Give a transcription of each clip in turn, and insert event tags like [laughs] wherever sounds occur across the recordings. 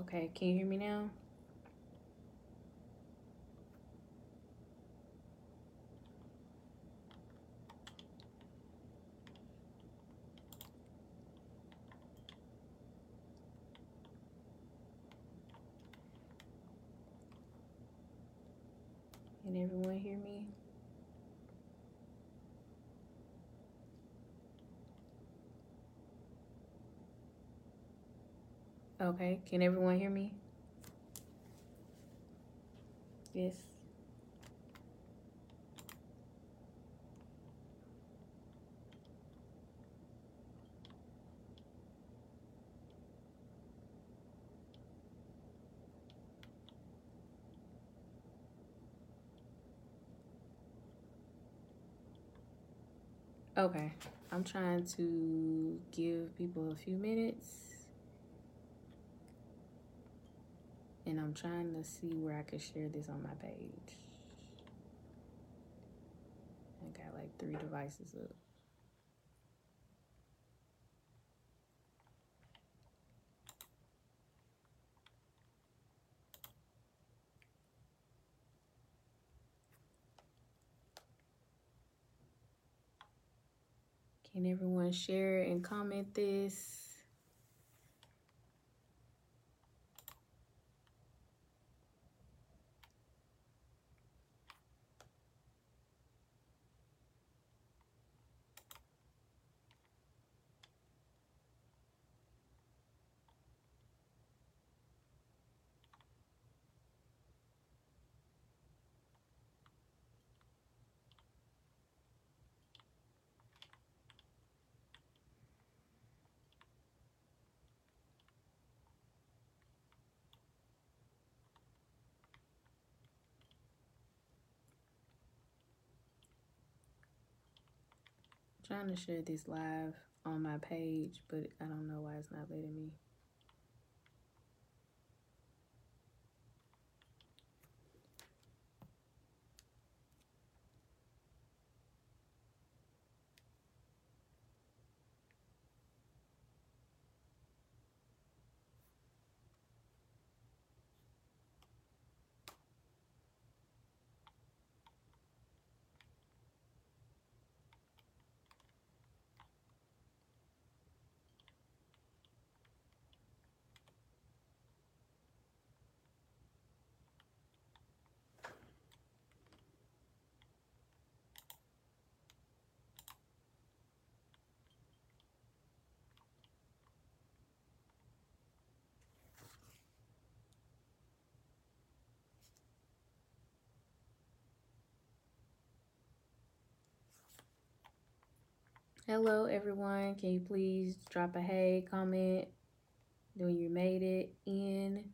Okay, can you hear me now? Can everyone hear me? Okay, can everyone hear me? Yes. Okay, I'm trying to give people a few minutes. And I'm trying to see where I could share this on my page. I got like three devices up. Can everyone share and comment this? Trying to share this live on my page, but I don't know why it's not letting me. Hello, everyone. Can you please drop a hey comment when you made it in?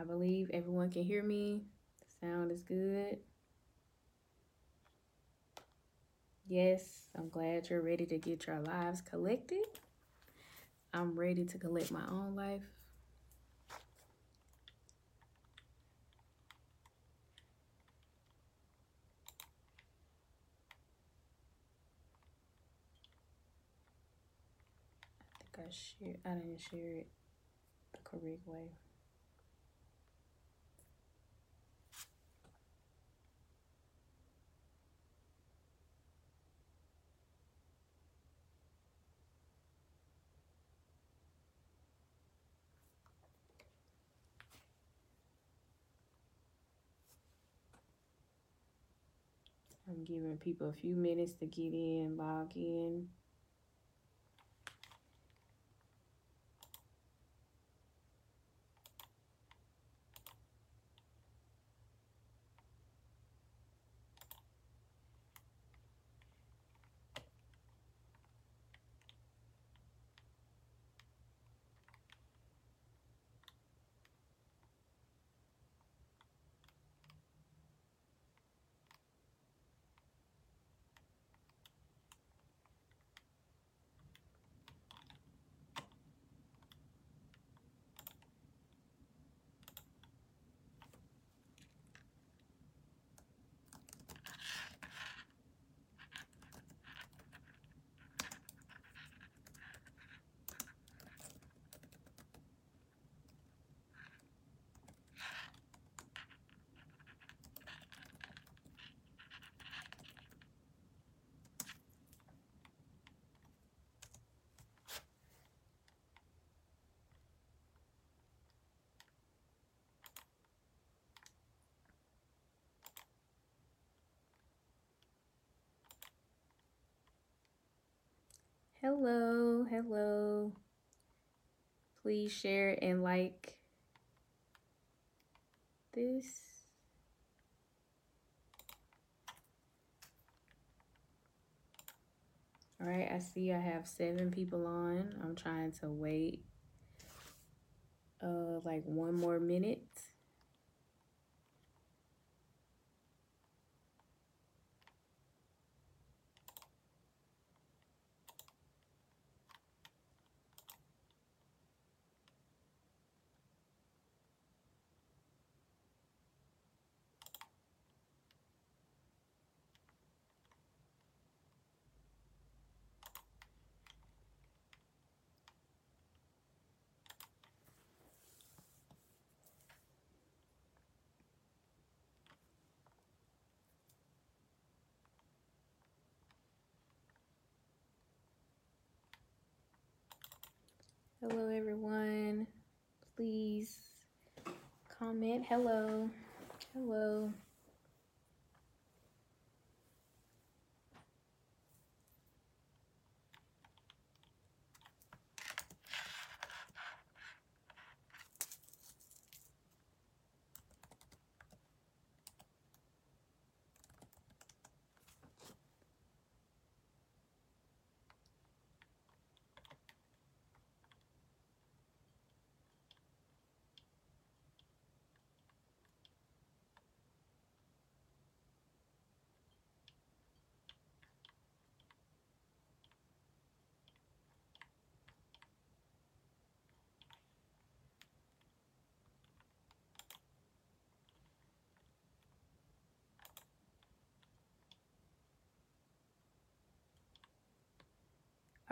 I believe everyone can hear me. The sound is good. Yes, I'm glad you're ready to get your lives collected. I'm ready to collect my own life. I think I shared, I didn't share it the correct way. Giving people a few minutes to get in, log in. Hello, hello. Please share and like this. All right, I see I have seven people on. I'm trying to wait uh like one more minute. Hello, everyone. Please comment. Hello. Hello.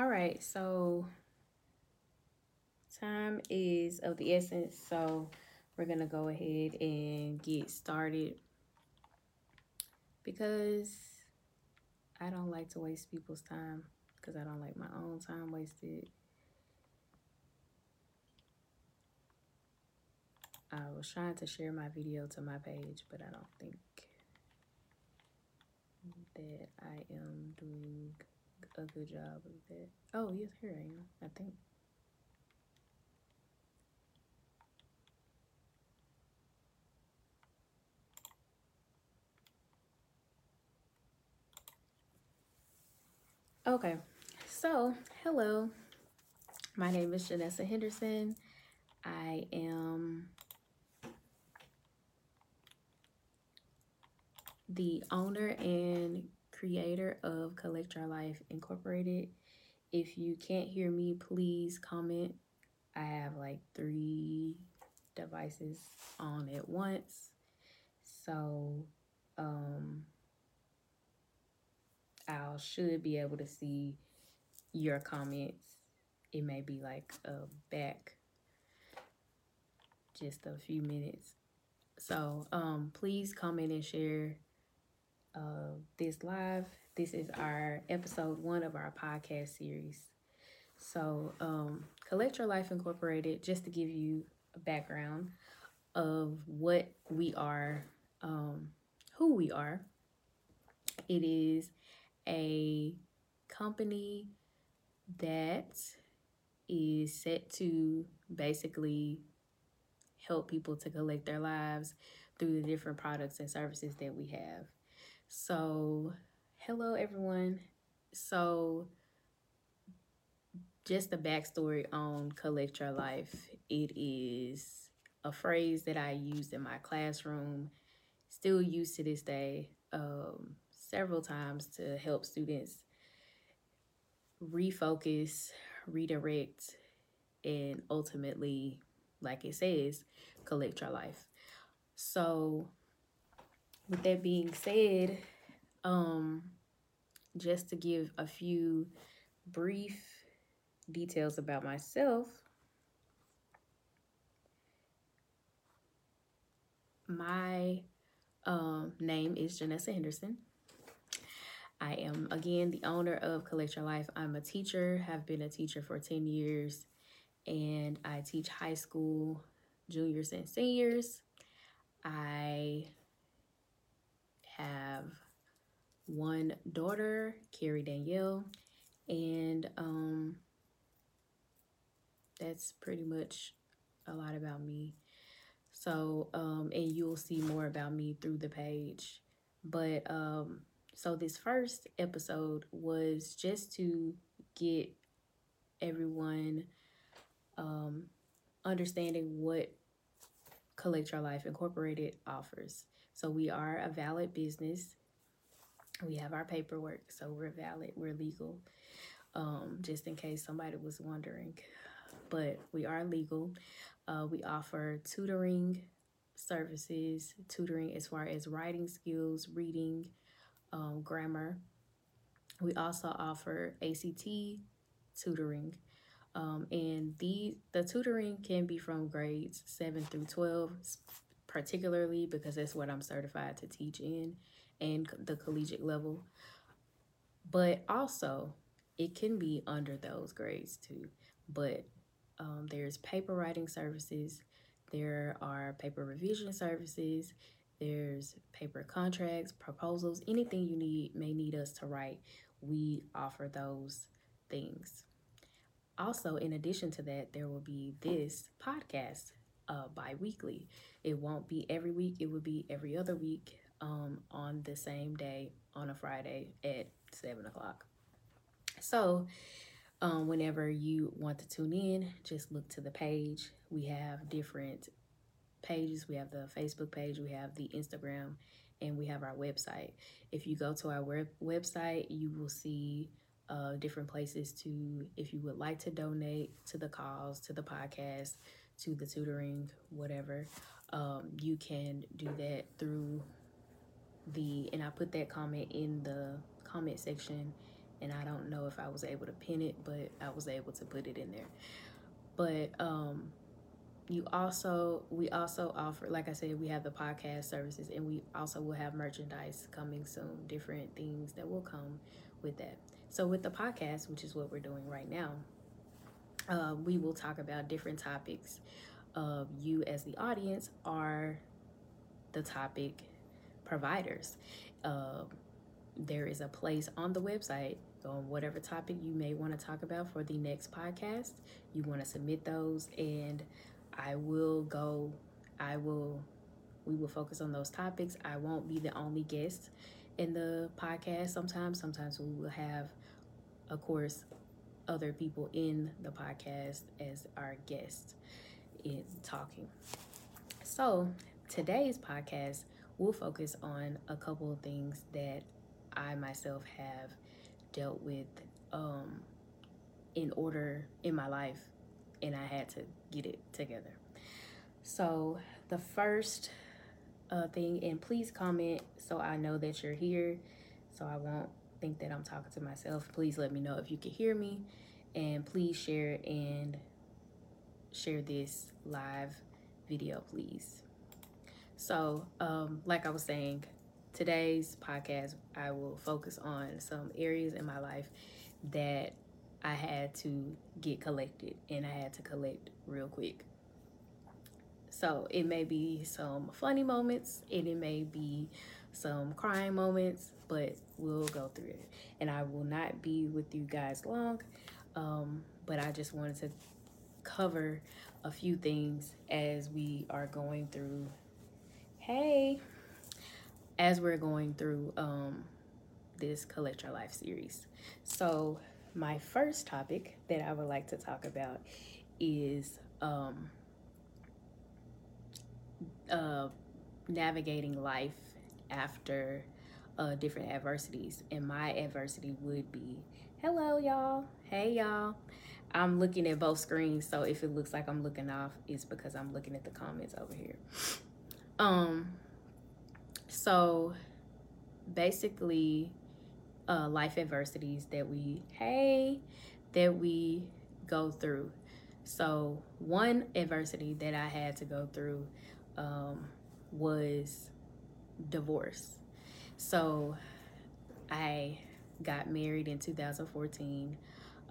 All right, so time is of the essence, so we're gonna go ahead and get started because I don't like to waste people's time because I don't like my own time wasted. I was trying to share my video to my page, but I don't think that I am doing a good job of that. Oh, yes, here I am, I think. Okay, so hello, my name is Janessa Henderson. I am the owner and creator of Collect Your Life Incorporated. If you can't hear me, please comment. I have like three devices on at once. So, um, I should be able to see your comments. It may be like a back just a few minutes. So, um, please comment and share uh, this live. This is our episode one of our podcast series. So, um, Collect Your Life Incorporated, just to give you a background of what we are, um, who we are. It is a company that is set to basically help people to collect their lives through the different products and services that we have. So, hello everyone. So, just the backstory on Collect Your Life. It is a phrase that I used in my classroom, still used to this day, um, several times to help students refocus, redirect, and ultimately, like it says, collect your life. So, with that being said, um, just to give a few brief details about myself, my um, name is Janessa Henderson. I am again the owner of Collect Your Life. I'm a teacher, have been a teacher for 10 years, and I teach high school juniors and seniors. I have one daughter, Carrie Danielle, and um, that's pretty much a lot about me. So, um, and you'll see more about me through the page. But um, so this first episode was just to get everyone um, understanding what Collect Your Life Incorporated offers. So we are a valid business. We have our paperwork, so we're valid, we're legal. Um, just in case somebody was wondering, but we are legal. Uh, we offer tutoring services, tutoring as far as writing skills, reading, um, grammar. We also offer ACT tutoring. Um, and the the tutoring can be from grades 7 through 12 particularly because that's what I'm certified to teach in and the collegiate level. But also, it can be under those grades too. But um, there's paper writing services, there are paper revision services, there's paper contracts, proposals, anything you need may need us to write. We offer those things. Also, in addition to that, there will be this podcast uh, bi weekly. It won't be every week, it will be every other week um, on the same day on a Friday at 7 o'clock. So, um, whenever you want to tune in, just look to the page. We have different pages. We have the Facebook page, we have the Instagram, and we have our website. If you go to our web- website, you will see uh, different places to, if you would like to donate to the cause, to the podcast, to the tutoring, whatever, um, you can do that through the, and I put that comment in the comment section, and I don't know if I was able to pin it, but I was able to put it in there. But um, you also, we also offer, like I said, we have the podcast services, and we also will have merchandise coming soon, different things that will come with that. So, with the podcast, which is what we're doing right now, uh, we will talk about different topics. Uh, you, as the audience, are the topic providers. Uh, there is a place on the website on whatever topic you may want to talk about for the next podcast. You want to submit those, and I will go, I will, we will focus on those topics. I won't be the only guest in the podcast sometimes. Sometimes we will have, of course, other people in the podcast as our guests is talking. So, today's podcast, we'll focus on a couple of things that I myself have dealt with um, in order in my life, and I had to get it together. So, the first uh, thing, and please comment so I know that you're here, so I won't think that I'm talking to myself. Please let me know if you can hear me, and please share and share this live video, please. So, um, like I was saying, today's podcast, I will focus on some areas in my life that I had to get collected and I had to collect real quick. So it may be some funny moments and it may be some crying moments, but we'll go through it. And I will not be with you guys long, um, but I just wanted to cover a few things as we are going through. Hey, as we're going through um, this Collect Your Life series. So, my first topic that I would like to talk about is um, uh, navigating life after uh, different adversities. And my adversity would be hello, y'all. Hey, y'all. I'm looking at both screens, so if it looks like I'm looking off, it's because I'm looking at the comments over here. [sniffs] Um, so basically, uh, life adversities that we, hey, that we go through. So, one adversity that I had to go through um, was divorce. So I got married in 2014.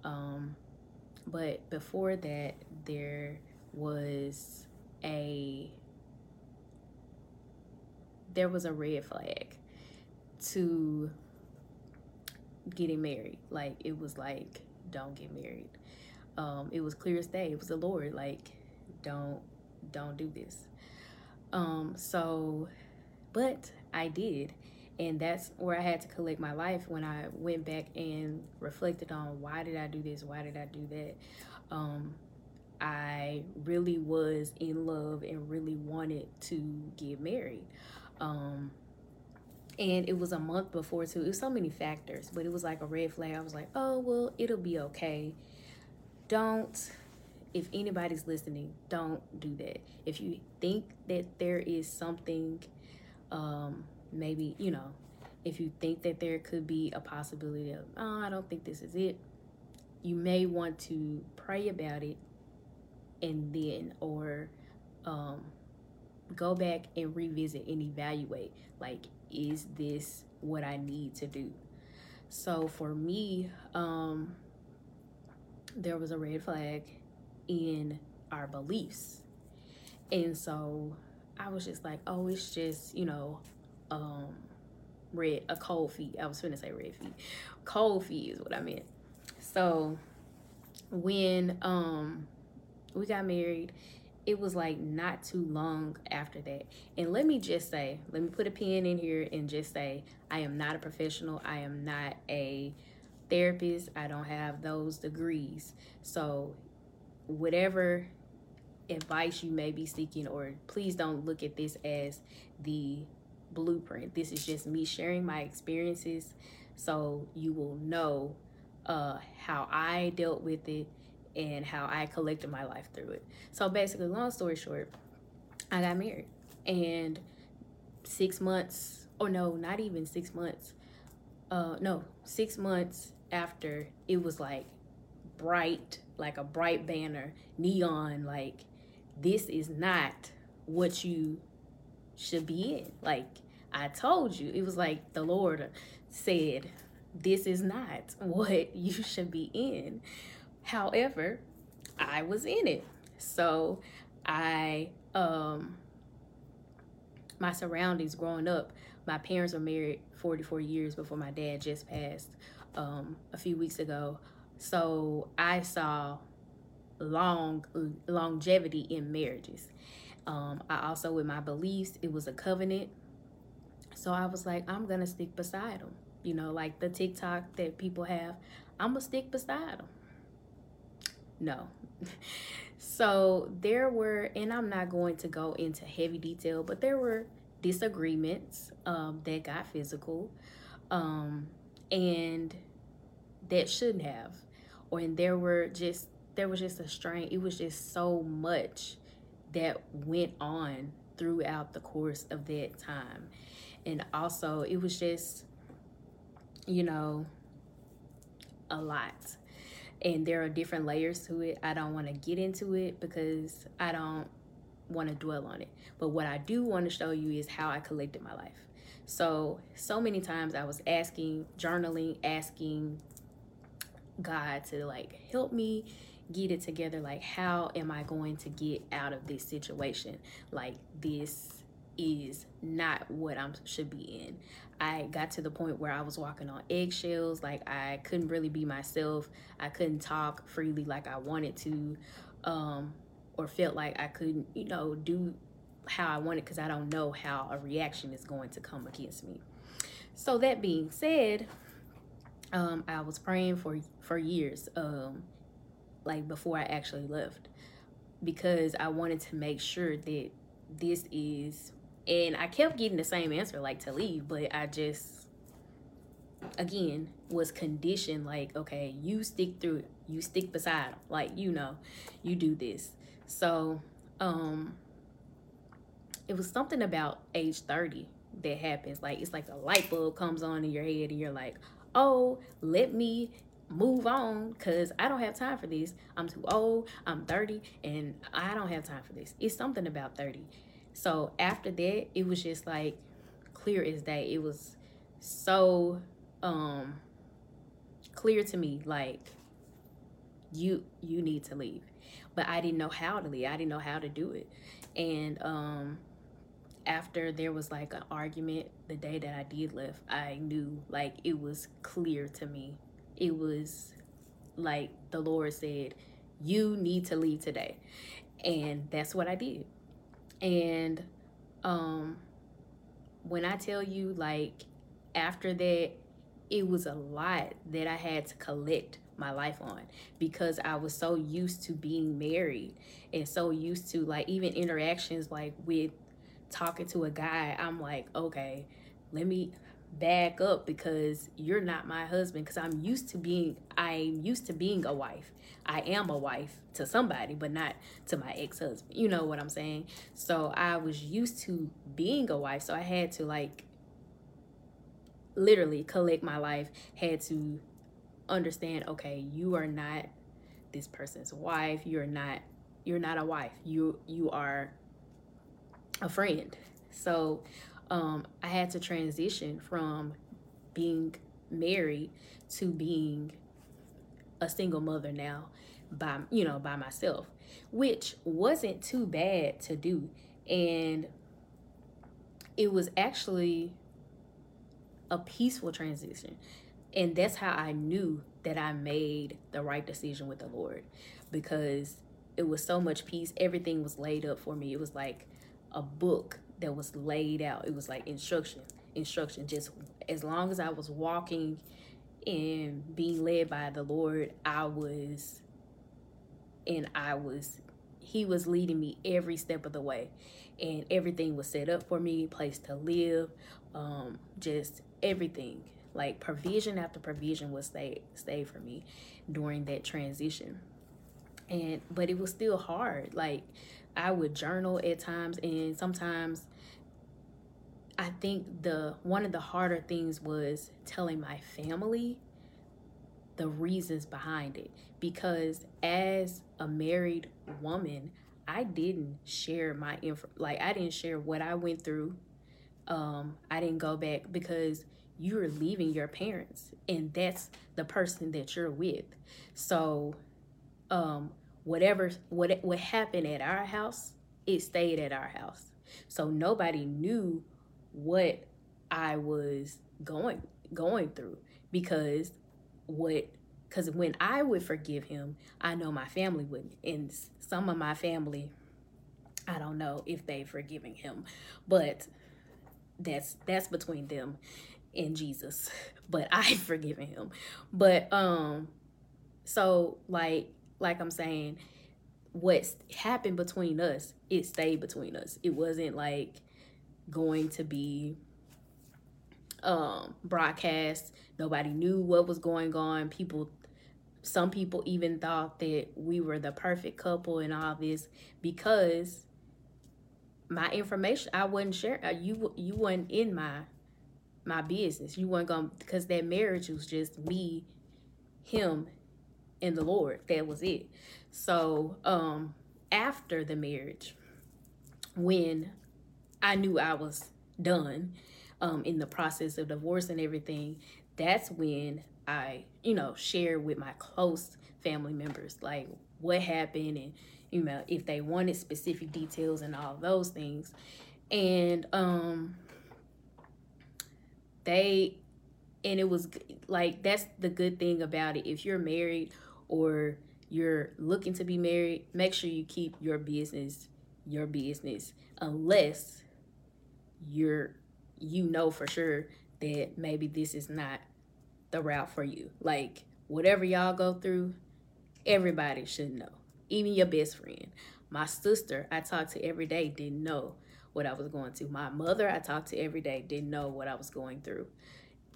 Um, but before that, there was a there was a red flag to getting married. Like it was like, don't get married. Um, it was clear as day. It was the Lord. Like, don't don't do this. Um, so, but I did. And that's where I had to collect my life when I went back and reflected on why did I do this? Why did I do that? Um, I really was in love and really wanted to get married. Um, and it was a month before too. It was so many factors, but it was like a red flag. I was like, oh well, it'll be okay. Don't if anybody's listening, don't do that. If you think that there is something, um, maybe, you know, if you think that there could be a possibility of, oh, I don't think this is it, you may want to pray about it and then, or um, go back and revisit and evaluate like, is this what I need to do? So for me, um, there was a red flag in our beliefs. And so I was just like, oh, it's just, you know, um, red, a cold feet. I was gonna say red feet. Cold feet is what I meant. So when um we got married, it was like not too long after that. And let me just say, let me put a pin in here and just say, I am not a professional. I am not a therapist. I don't have those degrees. So whatever advice you may be seeking, or please don't look at this as the blueprint. This is just me sharing my experiences so you will know uh, how I dealt with it and how I collected my life through it. So basically, long story short, I got married and six months, or no, not even six months, uh, no, six months after it was like bright, like a bright banner, neon, like this is not what you should be in. Like I told you, it was like the Lord said, this is not [laughs] what you should be in. However, I was in it. So I um my surroundings growing up, my parents were married 44 years before my dad just passed um a few weeks ago. So I saw long longevity in marriages. Um, I also, with my beliefs, it was a covenant. So I was like, I'm gonna stick beside them. You know, like the TikTok that people have, I'm gonna stick beside them. No. [laughs] so there were, and I'm not going to go into heavy detail, but there were disagreements um, that got physical um, and that shouldn't have or and there were just there was just a strain it was just so much that went on throughout the course of that time and also it was just you know a lot and there are different layers to it i don't want to get into it because i don't want to dwell on it. But what I do want to show you is how I collected my life. So, so many times I was asking, journaling, asking God to like help me get it together. Like, how am I going to get out of this situation? Like, this is not what I should be in. I got to the point where I was walking on eggshells. Like, I couldn't really be myself. I couldn't talk freely like I wanted to. Um, or felt like I couldn't, you know, do how I wanted because I don't know how a reaction is going to come against me. So that being said, um, I was praying for for years, um, like before I actually left, because I wanted to make sure that this is, and I kept getting the same answer, like to leave, but I just, again, was conditioned, like, okay, you stick through you stick beside them, like you know, you do this. So, um, it was something about age 30 that happens. Like, it's like a light bulb comes on in your head, and you're like, oh, let me move on because I don't have time for this. I'm too old. I'm 30 and I don't have time for this. It's something about 30. So after that, it was just like clear as day. It was so um clear to me like you you need to leave but I didn't know how to leave. I didn't know how to do it. And um, after there was like an argument the day that I did leave, I knew like it was clear to me. It was like the Lord said, You need to leave today. And that's what I did. And um when I tell you like after that it was a lot that I had to collect my life on because I was so used to being married and so used to like even interactions like with talking to a guy. I'm like, okay, let me back up because you're not my husband because I'm used to being I'm used to being a wife. I am a wife to somebody, but not to my ex-husband. You know what I'm saying? So I was used to being a wife, so I had to like literally collect my life, had to understand okay you are not this person's wife you're not you're not a wife you you are a friend so um i had to transition from being married to being a single mother now by you know by myself which wasn't too bad to do and it was actually a peaceful transition and that's how I knew that I made the right decision with the Lord because it was so much peace. Everything was laid up for me. It was like a book that was laid out. It was like instruction, instruction. Just as long as I was walking and being led by the Lord, I was, and I was, He was leading me every step of the way. And everything was set up for me, place to live, um, just everything like provision after provision was stay stay for me during that transition and but it was still hard like i would journal at times and sometimes i think the one of the harder things was telling my family the reasons behind it. Because as a married woman i didn't share my info like i didn't share what i went through. Um i didn't go back because you're leaving your parents and that's the person that you're with. So um whatever what what happened at our house it stayed at our house. So nobody knew what i was going going through because what because when i would forgive him i know my family wouldn't. And some of my family i don't know if they forgiving him but that's that's between them and Jesus, [laughs] but I've forgiven him. But um so like like I'm saying, what happened between us, it stayed between us. It wasn't like going to be um, broadcast. Nobody knew what was going on. People, some people even thought that we were the perfect couple and all this because my information I wasn't sharing. Uh, you you weren't in my my business. You weren't going because that marriage was just me, him, and the Lord. That was it. So um after the marriage, when I knew I was done um, in the process of divorce and everything, that's when I, you know, share with my close family members like what happened and, you know, if they wanted specific details and all those things. And um they and it was like that's the good thing about it. If you're married or you're looking to be married, make sure you keep your business your business unless you're you know for sure that maybe this is not the route for you. Like whatever y'all go through, everybody should know. Even your best friend. My sister, I talked to every day, didn't know what I was going through. My mother, I talked to every day, didn't know what I was going through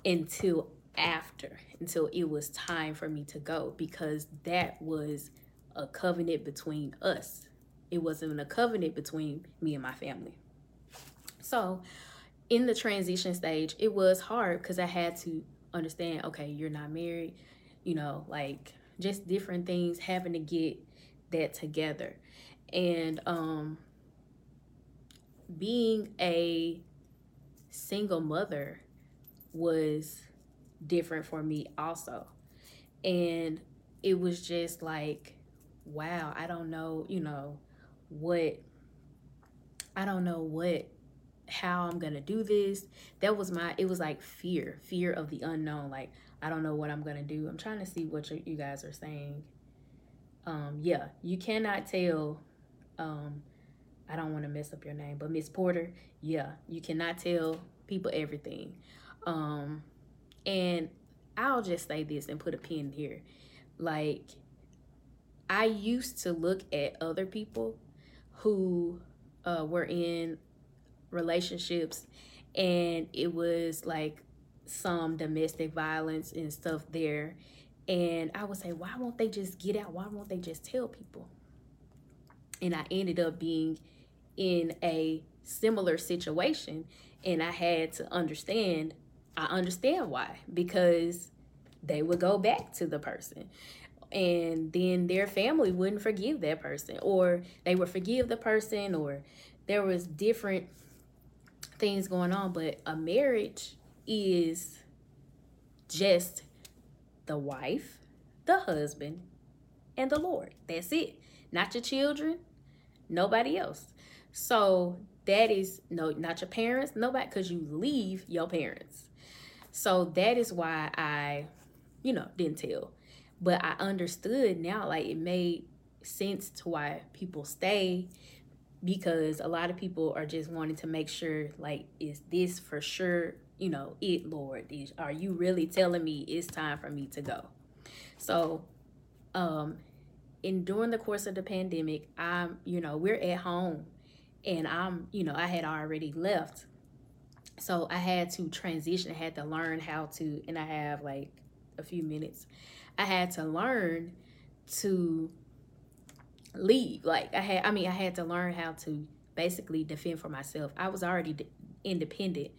until after, until it was time for me to go because that was a covenant between us. It wasn't a covenant between me and my family. So, in the transition stage, it was hard because I had to understand okay, you're not married, you know, like just different things, having to get that together. And um, being a single mother was different for me also. And it was just like, wow, I don't know, you know, what, I don't know what how I'm gonna do this. That was my, it was like fear, fear of the unknown. Like, I don't know what I'm gonna do. I'm trying to see what you guys are saying. Um, yeah, you cannot tell, um, I don't want to mess up your name, but Miss Porter, yeah, you cannot tell people everything. Um, and I'll just say this and put a pin here. Like, I used to look at other people who uh, were in relationships and it was like some domestic violence and stuff there. And i would say why won't they just get out? Why won't they just tell people? And i ended up being in a similar situation and i had to understand i understand why because they would go back to the person and then their family wouldn't forgive that person or they would forgive the person or there was different things going on, but a marriage is just the wife, the husband, and the Lord. That's it. Not your children, nobody else. So that is no not your parents, nobody because you leave your parents. So that is why I, you know, didn't tell. But I understood now, like it made sense to why people stay because a lot of people are just wanting to make sure like is this for sure you know it lord is, are you really telling me it's time for me to go so um in during the course of the pandemic i'm you know we're at home and i'm you know i had already left so i had to transition i had to learn how to and i have like a few minutes i had to learn to leave. Like I had, I mean, I had to learn how to basically defend for myself. I was already independent.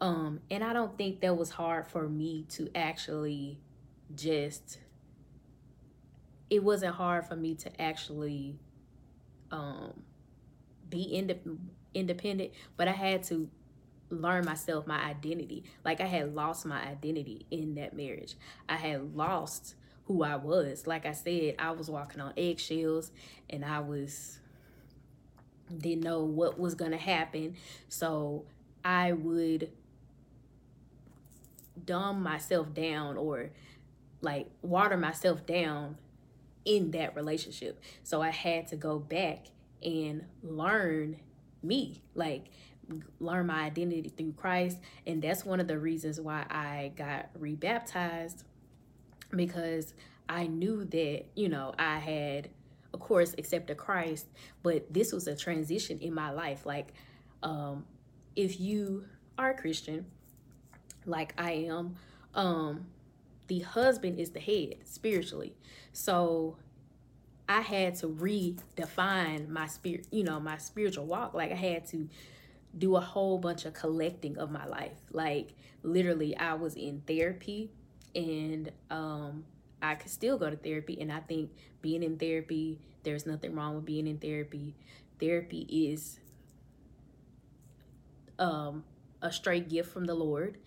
Um, and I don't think that was hard for me to actually just, it wasn't hard for me to actually um, be ind- independent, but I had to learn myself, my identity. Like I had lost my identity in that marriage. I had lost who I was. Like I said, I was walking on eggshells and I was didn't know what was going to happen. So I would dumb myself down or like water myself down in that relationship. So I had to go back and learn me, like learn my identity through Christ. And that's one of the reasons why I got rebaptized because I knew that, you know, I had, of course, accepted Christ, but this was a transition in my life. Like, um, if you are a Christian, like I am, um, the husband is the head spiritually. So I had to redefine my spirit, you know, my spiritual walk. Like I had to do a whole bunch of collecting of my life. Like literally I was in therapy and um I could still go to therapy and I think being in therapy, there's nothing wrong with being in therapy. Therapy is um a straight gift from the Lord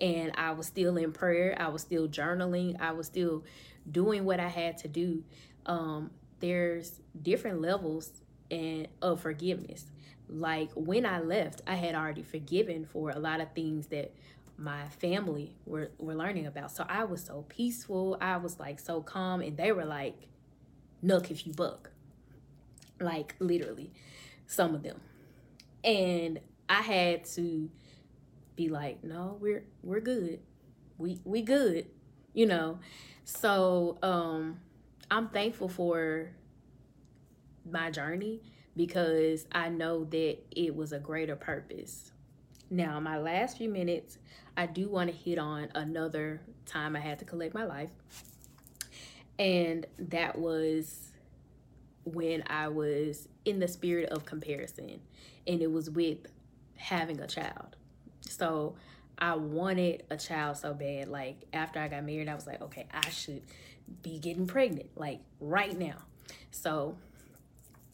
and I was still in prayer. I was still journaling. I was still doing what I had to do. Um, there's different levels and of forgiveness. Like when I left, I had already forgiven for a lot of things that my family were, were learning about. So I was so peaceful. I was like so calm. And they were like, "Nuck if you buck. Like literally, some of them. And I had to be like, no, we're we're good. We we good, you know. So um I'm thankful for my journey because I know that it was a greater purpose. Now, my last few minutes, I do want to hit on another time I had to collect my life. And that was when I was in the spirit of comparison, and it was with having a child. So I wanted a child so bad. Like after I got married, I was like, okay, I should be getting pregnant like right now. So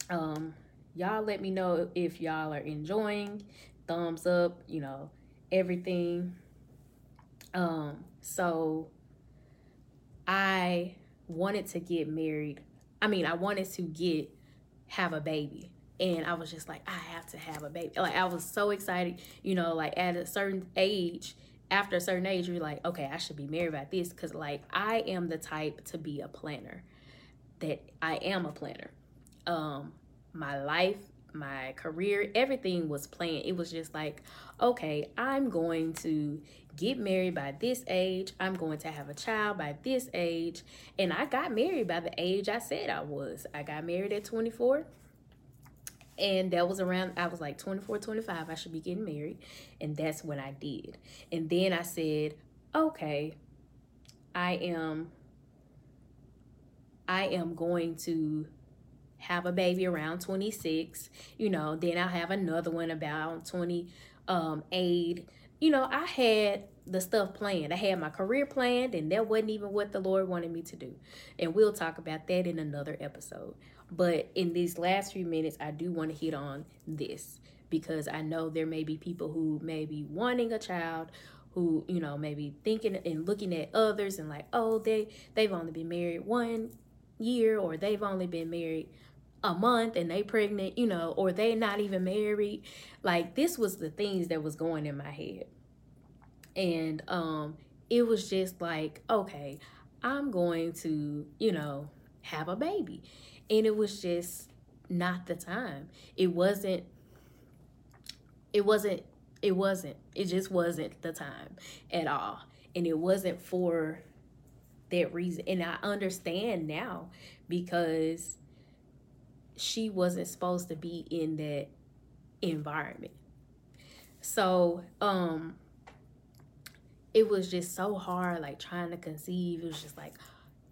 um y'all let me know if y'all are enjoying. Thumbs up, you know, everything. Um so I wanted to get married. I mean, I wanted to get have a baby and I was just like, I have to have a baby. Like I was so excited, you know, like at a certain age, after a certain age, you're like, okay, I should be married by this because like I am the type to be a planner. That I am a planner. Um, my life, my career, everything was planned. It was just like, okay, I'm going to get married by this age. I'm going to have a child by this age. And I got married by the age I said I was. I got married at 24 and that was around i was like 24 25 i should be getting married and that's what i did and then i said okay i am i am going to have a baby around 26 you know then i'll have another one about 28 um, you know i had the stuff planned. I had my career planned and that wasn't even what the lord wanted me to do. And we'll talk about that in another episode. But in these last few minutes, I do want to hit on this because I know there may be people who may be wanting a child who, you know, maybe thinking and looking at others and like, oh, they they've only been married one year or they've only been married a month and they pregnant, you know, or they not even married. Like this was the things that was going in my head. And um it was just like, okay, I'm going to, you know, have a baby and it was just not the time it wasn't it wasn't it wasn't it just wasn't the time at all and it wasn't for that reason and i understand now because she wasn't supposed to be in that environment. So um it was just so hard like trying to conceive. It was just like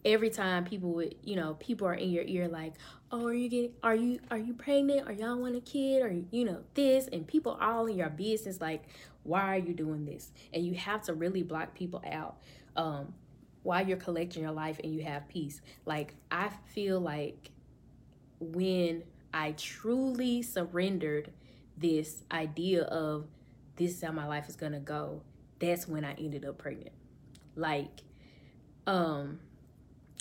every time people would you know people are in your ear like oh are you getting are you are you pregnant? Or y'all want a kid? Or you know this and people all in your business like why are you doing this? And you have to really block people out um while you're collecting your life and you have peace. Like i feel like when i truly surrendered this idea of this is how my life is gonna go that's when i ended up pregnant. Like um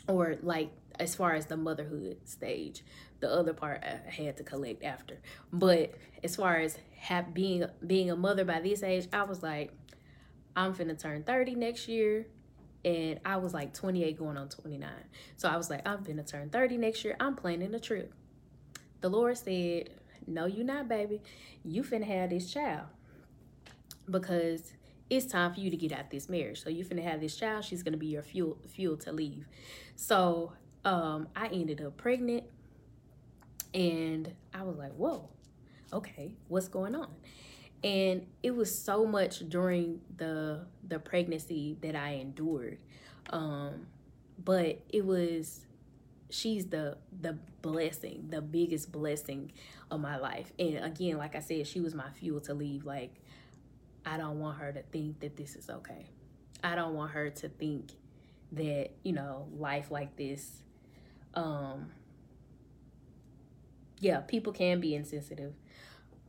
or like as far as the motherhood stage the other part i had to collect after. But as far as have being being a mother by this age i was like i'm finna turn 30 next year and i was like 28 going on 29 so i was like i'm finna turn 30 next year i'm planning a trip the lord said no you not baby you finna have this child because it's time for you to get out this marriage. So you're finna have this child. She's gonna be your fuel fuel to leave. So um, I ended up pregnant, and I was like, whoa, okay, what's going on? And it was so much during the the pregnancy that I endured. Um but it was she's the the blessing the biggest blessing of my life. And again like I said she was my fuel to leave. Like I don't want her to think that this is okay. I don't want her to think that you know life like this um yeah people can be insensitive.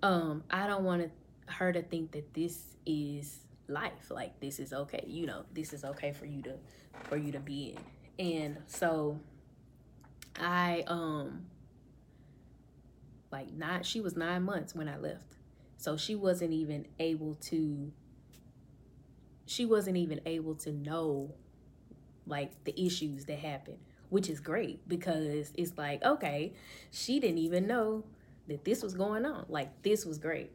Um I don't want to her to think that this is life like this is okay you know this is okay for you to for you to be in. And so i um like not she was nine months when i left. So she wasn't even able to she wasn't even able to know like the issues that happened which is great because it's like okay she didn't even know that this was going on. Like this was great.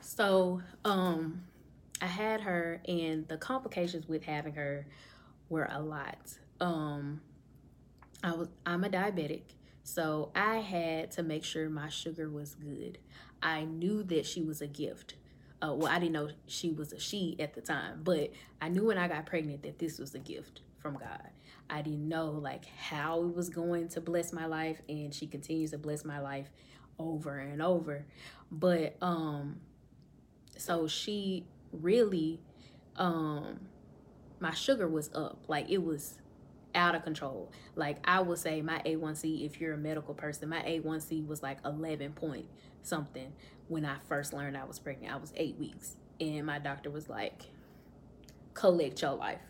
So um I had her and the complications with having her were a lot. Um I was I'm a diabetic. So I had to make sure my sugar was good. I knew that she was a gift. Uh, well, I didn't know she was a she at the time, but I knew when I got pregnant that this was a gift from God. I didn't know like how it was going to bless my life, and she continues to bless my life over and over. But um so she really um my sugar was up. Like it was out of control. Like I would say my A1C if you're a medical person, my A1C was like 11 point something when I first learned I was pregnant. I was 8 weeks and my doctor was like collect your life.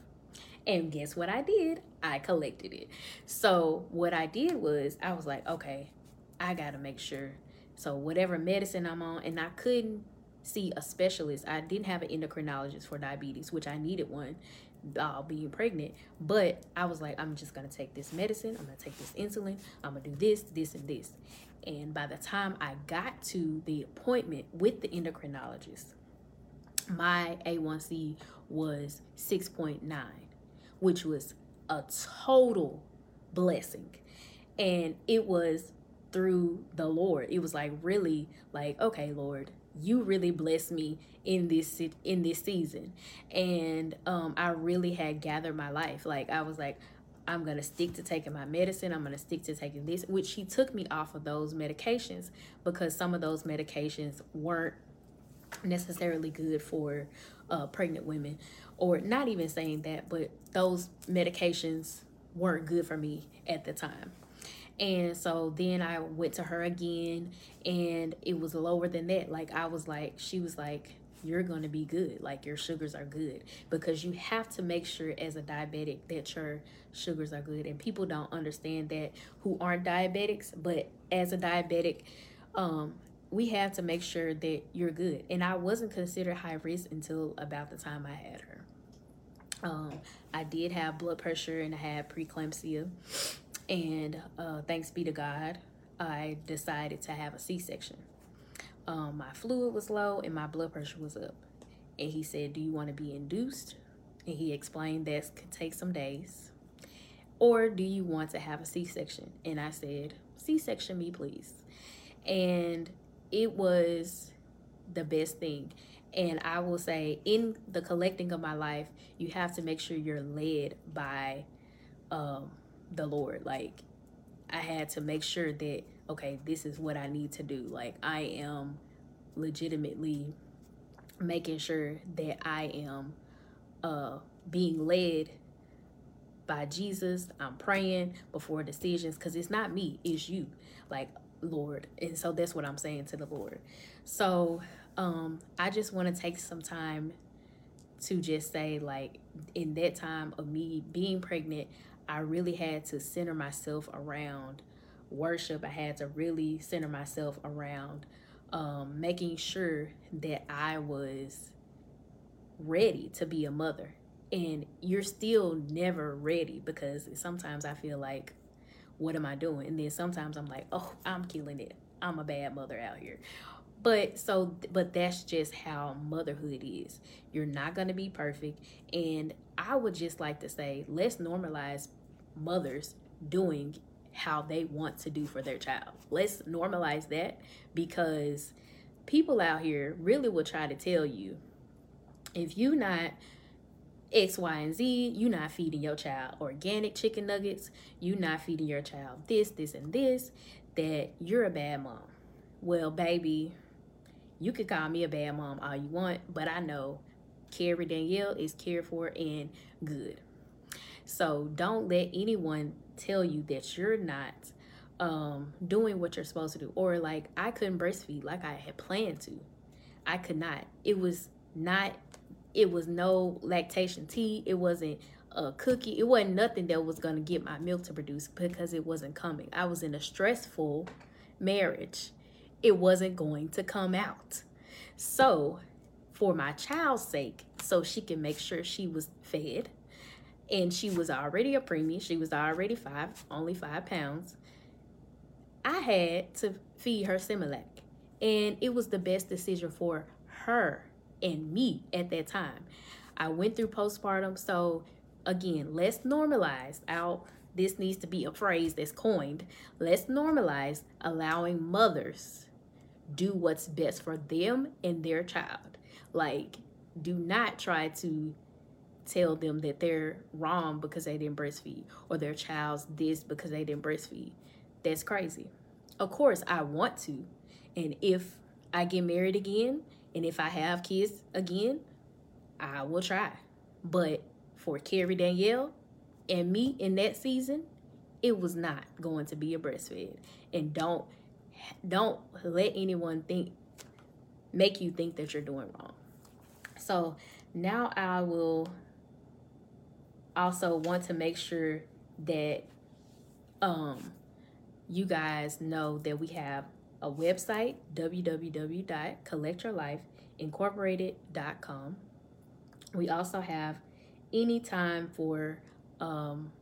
And guess what I did? I collected it. So what I did was I was like, okay, I got to make sure. So whatever medicine I'm on, and I couldn't see a specialist. I didn't have an endocrinologist for diabetes, which I needed one uh, being pregnant. But I was like, I'm just gonna take this medicine. I'm gonna take this insulin. I'm gonna do this, this, and this. And by the time I got to the appointment with the endocrinologist, my A1C was 6.9, which was a total blessing. And it was through the Lord. It was like really like, okay, Lord, you really blessed me in this in this season. And um I really had gathered my life. Like I was like I'm going to stick to taking my medicine. I'm going to stick to taking this, which he took me off of those medications because some of those medications weren't necessarily good for uh, pregnant women, or not even saying that, but those medications weren't good for me at the time. And so then I went to her again and it was lower than that. Like I was like, she was like, you're going to be good. Like your sugars are good because you have to make sure as a diabetic that your sugars are good. And people don't understand that who aren't diabetics, but as a diabetic, um, we have to make sure that you're good. And I wasn't considered high risk until about the time I had her. Um, I did have blood pressure and I had preeclampsia. And uh, thanks be to God, I decided to have a C section. Um, my fluid was low and my blood pressure was up. And he said, Do you want to be induced? And he explained that could take some days. Or do you want to have a C section? And I said, C section me, please. And it was the best thing. And I will say, in the collecting of my life, you have to make sure you're led by um, the Lord. Like I had to make sure that okay, this is what I need to do. Like I am legitimately making sure that I am uh being led by Jesus. I'm praying before decisions cuz it's not me, it's you. Like Lord. And so that's what I'm saying to the Lord. So um I just want to take some time to just say like in that time of me being pregnant, I really had to center myself around worship. I had to really center myself around um, making sure that I was ready to be a mother. And you're still never ready because sometimes I feel like, what am I doing? And then sometimes I'm like, oh, I'm killing it. I'm a bad mother out here. But so, but that's just how motherhood is. You're not going to be perfect. And I would just like to say, let's normalize mothers doing how they want to do for their child. Let's normalize that because people out here really will try to tell you if you not X, Y, and Z, you not feeding your child organic chicken nuggets, you not feeding your child this, this, and this, that you're a bad mom. Well, baby, you could call me a bad mom all you want, but I know Carrie Danielle is cared for and good. So don't let anyone tell you that you're not um, doing what you're supposed to do. Or like I couldn't breastfeed like I had planned to. I could not. It was not it was no lactation tea. It wasn't a cookie. It wasn't nothing that was to get my milk to produce because it wasn't coming. I was in a stressful marriage. It wasn't going to come out. So, for my child's sake, so she can make sure she was fed, and she was already a preemie, she was already five, only five pounds. I had to feed her Similac, and it was the best decision for her and me at that time. I went through postpartum, so again, let's normalize out. This needs to be a phrase that's coined. Let's normalize allowing mothers do what's best for them and their child. Like, do not try to tell them that they're wrong because they didn't breastfeed or their child's this because they didn't breastfeed. That's crazy. Of course, I want to. And if I get married again and if I have kids again, I will try. But for Carrie Danielle and me in that season, it was not going to be a breastfeed. And don't don't let anyone think make you think that you're doing wrong. So now I will also want to make sure that um you guys know that we have a website www.collectyourlifeincorporated.com. We also have any time for um,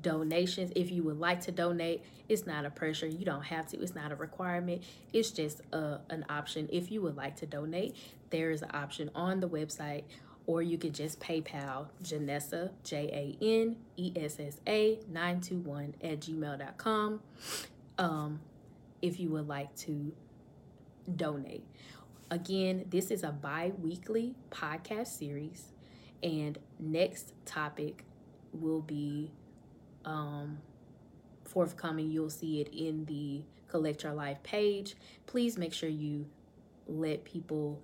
donations. If you would like to donate, it's not a pressure. You don't have to. It's not a requirement. It's just a, uh, an option. If you would like to donate, there is an option on the website or you could just PayPal Janessa, J A N E S S A 921 at gmail.com um, if you would like to donate. Again, this is a bi weekly podcast series, and next topic will be um, forthcoming. You'll see it in the Collect Your Life page. Please make sure you let people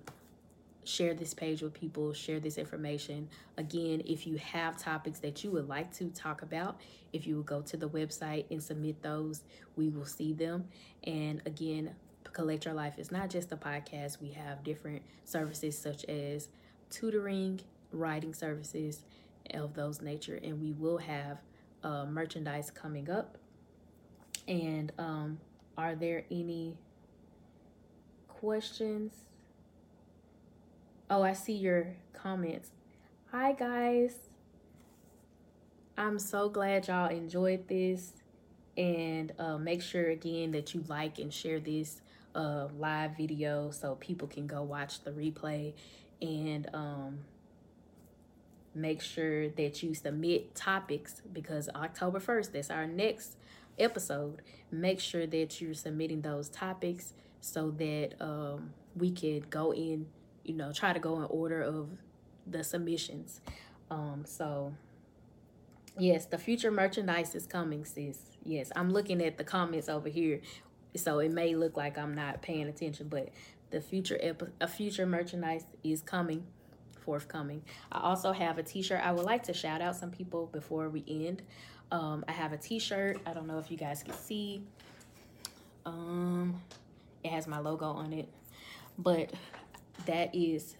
share this page with people, share this information. Again, if you have topics that you would like to talk about, if you will go to the website and submit those, we will see them. And again, Collect Your Life is not just a podcast, we have different services such as tutoring, writing services of those nature, and we will have uh, merchandise coming up. And um, are there any questions? Oh, I see your comments. Hi, guys. I'm so glad y'all enjoyed this. And uh, make sure again that you like and share this uh, live video so people can go watch the replay. And um, make sure that you submit topics because October 1st, that's our next episode. Make sure that you're submitting those topics so that um, we could go in you know, try to go in order of the submissions. Um, so yes, the future merchandise is coming, sis. Yes, I'm looking at the comments over here, so it may look like I'm not paying attention, but the future ep- a future merchandise is coming, forthcoming. I also have a T-shirt. I would like to shout out some people before we end. Um, I have a T-shirt. I don't know if you guys can see. Um, it has my logo on it, but that is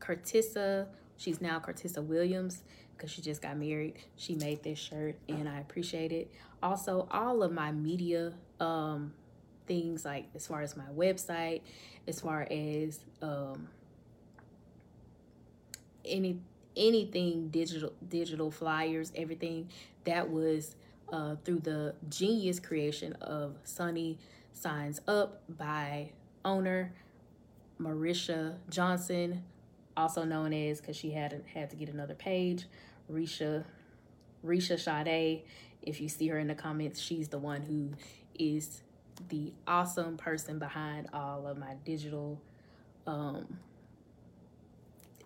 Cartissa. She's now Cartissa Williams because she just got married. She made this shirt and I appreciate it. Also, all of my media um, things like as far as my website, as far as um, any anything digital digital flyers, everything that was uh, through the genius creation of Sunny Signs Up by owner Marisha Johnson, also known as because she had had to get another page, Risha Risha Sade. If you see her in the comments, she's the one who is the awesome person behind all of my digital um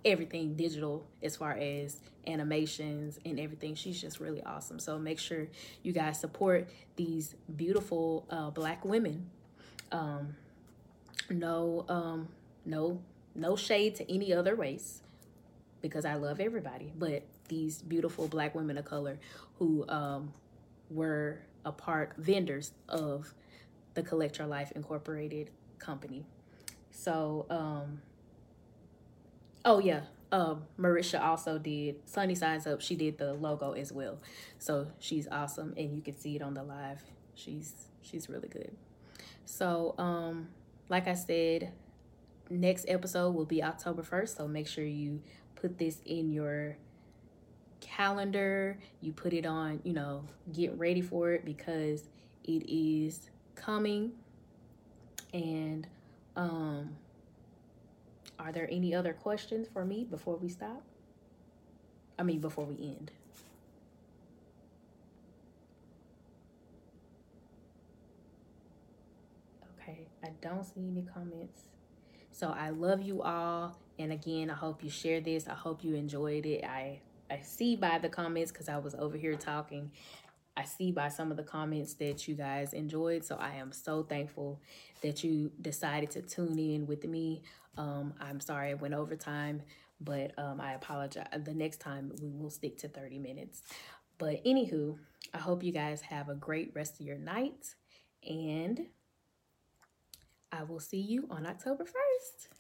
everything digital as far as animations and everything. She's just really awesome. So make sure you guys support these beautiful uh, black women. Um, no, um, no, no shade to any other race because I love everybody, but these beautiful black women of color who um, were a part vendors of the Collect Your Life Incorporated company. So, um, Oh yeah. Um, Marisha also did Sunny Signs Up. She did the logo as well. So she's awesome and you can see it on the live. She's she's really good. So um like I said, next episode will be October 1st. So make sure you put this in your calendar. You put it on, you know, get ready for it because it is coming. And um are there any other questions for me before we stop? I mean, before we end. Okay, I don't see any comments. So I love you all. And again, I hope you share this. I hope you enjoyed it. I I see by the comments because I was over here talking. I see by some of the comments that you guys enjoyed. So I am so thankful that you decided to tune in with me. Um, I'm sorry I went over time, but um, I apologize. The next time we will stick to 30 minutes. But anywho, I hope you guys have a great rest of your night and I will see you on October 1st.